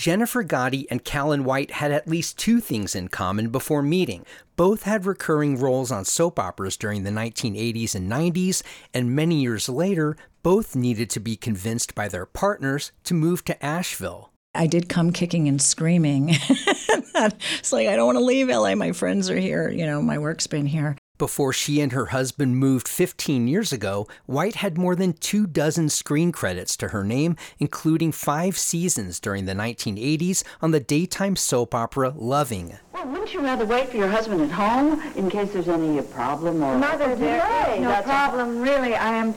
Jennifer Gatti and Callan White had at least two things in common before meeting. Both had recurring roles on soap operas during the 1980s and 90s, and many years later, both needed to be convinced by their partners to move to Asheville. I did come kicking and screaming. it's like, I don't want to leave LA. My friends are here. You know, my work's been here. Before she and her husband moved 15 years ago, White had more than two dozen screen credits to her name, including five seasons during the 1980s on the daytime soap opera Loving. Well, wouldn't you rather wait for your husband at home in case there's any problem or Mother, there is no That's a- problem, really. I am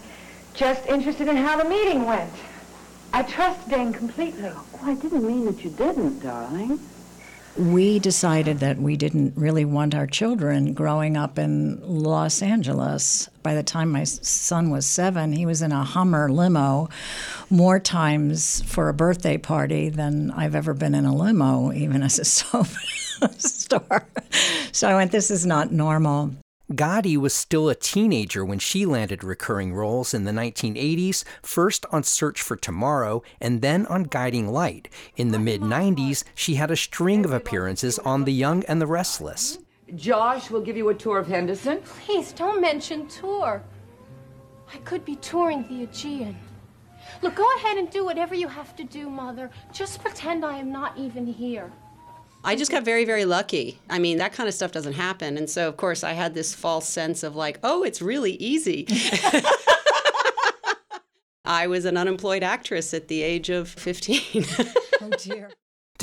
just interested in how the meeting went. I trust Dane completely. Oh, I didn't mean that you didn't, darling. We decided that we didn't really want our children growing up in Los Angeles. By the time my son was seven, he was in a Hummer limo more times for a birthday party than I've ever been in a limo, even as a soap star. So I went, this is not normal. Gatti was still a teenager when she landed recurring roles in the 1980s, first on Search for Tomorrow and then on Guiding Light. In the mid 90s, she had a string of appearances on The Young and the Restless. Josh will give you a tour of Henderson. Please don't mention tour. I could be touring the Aegean. Look, go ahead and do whatever you have to do, Mother. Just pretend I am not even here. I just got very, very lucky. I mean, that kind of stuff doesn't happen. And so, of course, I had this false sense of like, oh, it's really easy. I was an unemployed actress at the age of 15. Oh, dear.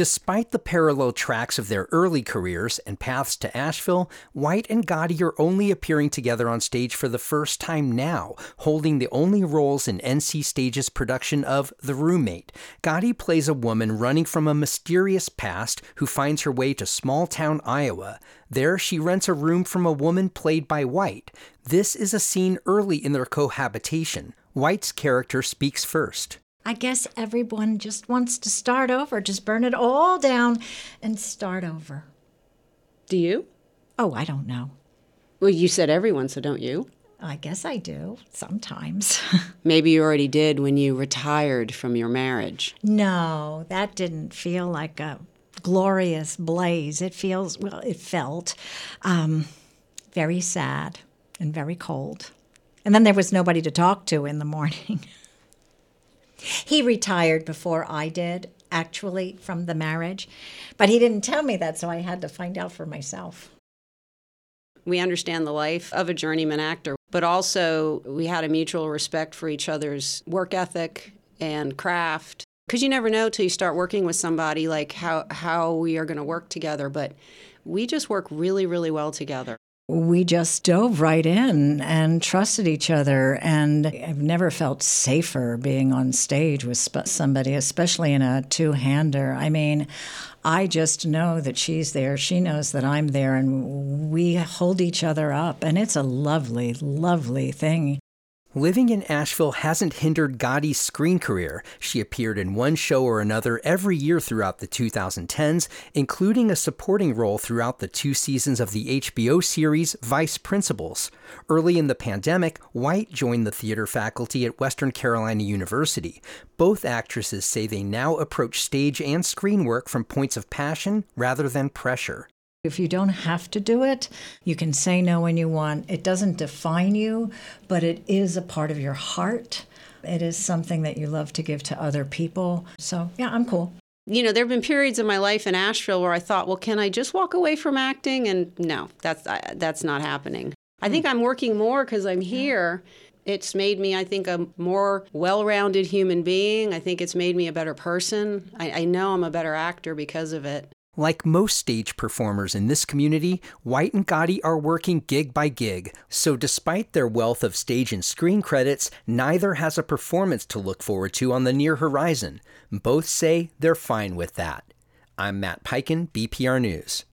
Despite the parallel tracks of their early careers and paths to Asheville, White and Gatti are only appearing together on stage for the first time now, holding the only roles in NC Stage's production of The Roommate. Gatti plays a woman running from a mysterious past who finds her way to small town Iowa. There, she rents a room from a woman played by White. This is a scene early in their cohabitation. White's character speaks first. I guess everyone just wants to start over, just burn it all down and start over. Do you? Oh, I don't know. Well, you said everyone, so don't you? I guess I do sometimes. Maybe you already did when you retired from your marriage. no, that didn't feel like a glorious blaze. It feels, well, it felt um, very sad and very cold. And then there was nobody to talk to in the morning. He retired before I did, actually, from the marriage. But he didn't tell me that, so I had to find out for myself. We understand the life of a journeyman actor, but also we had a mutual respect for each other's work ethic and craft. Because you never know till you start working with somebody, like how, how we are going to work together. But we just work really, really well together. We just dove right in and trusted each other. And I've never felt safer being on stage with somebody, especially in a two hander. I mean, I just know that she's there, she knows that I'm there, and we hold each other up. And it's a lovely, lovely thing. Living in Asheville hasn't hindered Gatti's screen career. She appeared in one show or another every year throughout the 2010s, including a supporting role throughout the two seasons of the HBO series Vice Principals. Early in the pandemic, White joined the theater faculty at Western Carolina University. Both actresses say they now approach stage and screen work from points of passion rather than pressure. If you don't have to do it, you can say no when you want. It doesn't define you, but it is a part of your heart. It is something that you love to give to other people. So, yeah, I'm cool. You know, there have been periods in my life in Asheville where I thought, well, can I just walk away from acting? And no, that's I, that's not happening. I think hmm. I'm working more because I'm here. It's made me, I think, a more well-rounded human being. I think it's made me a better person. I, I know I'm a better actor because of it. Like most stage performers in this community, White and Gatti are working gig by gig. So, despite their wealth of stage and screen credits, neither has a performance to look forward to on the near horizon. Both say they're fine with that. I'm Matt Peiken, BPR News.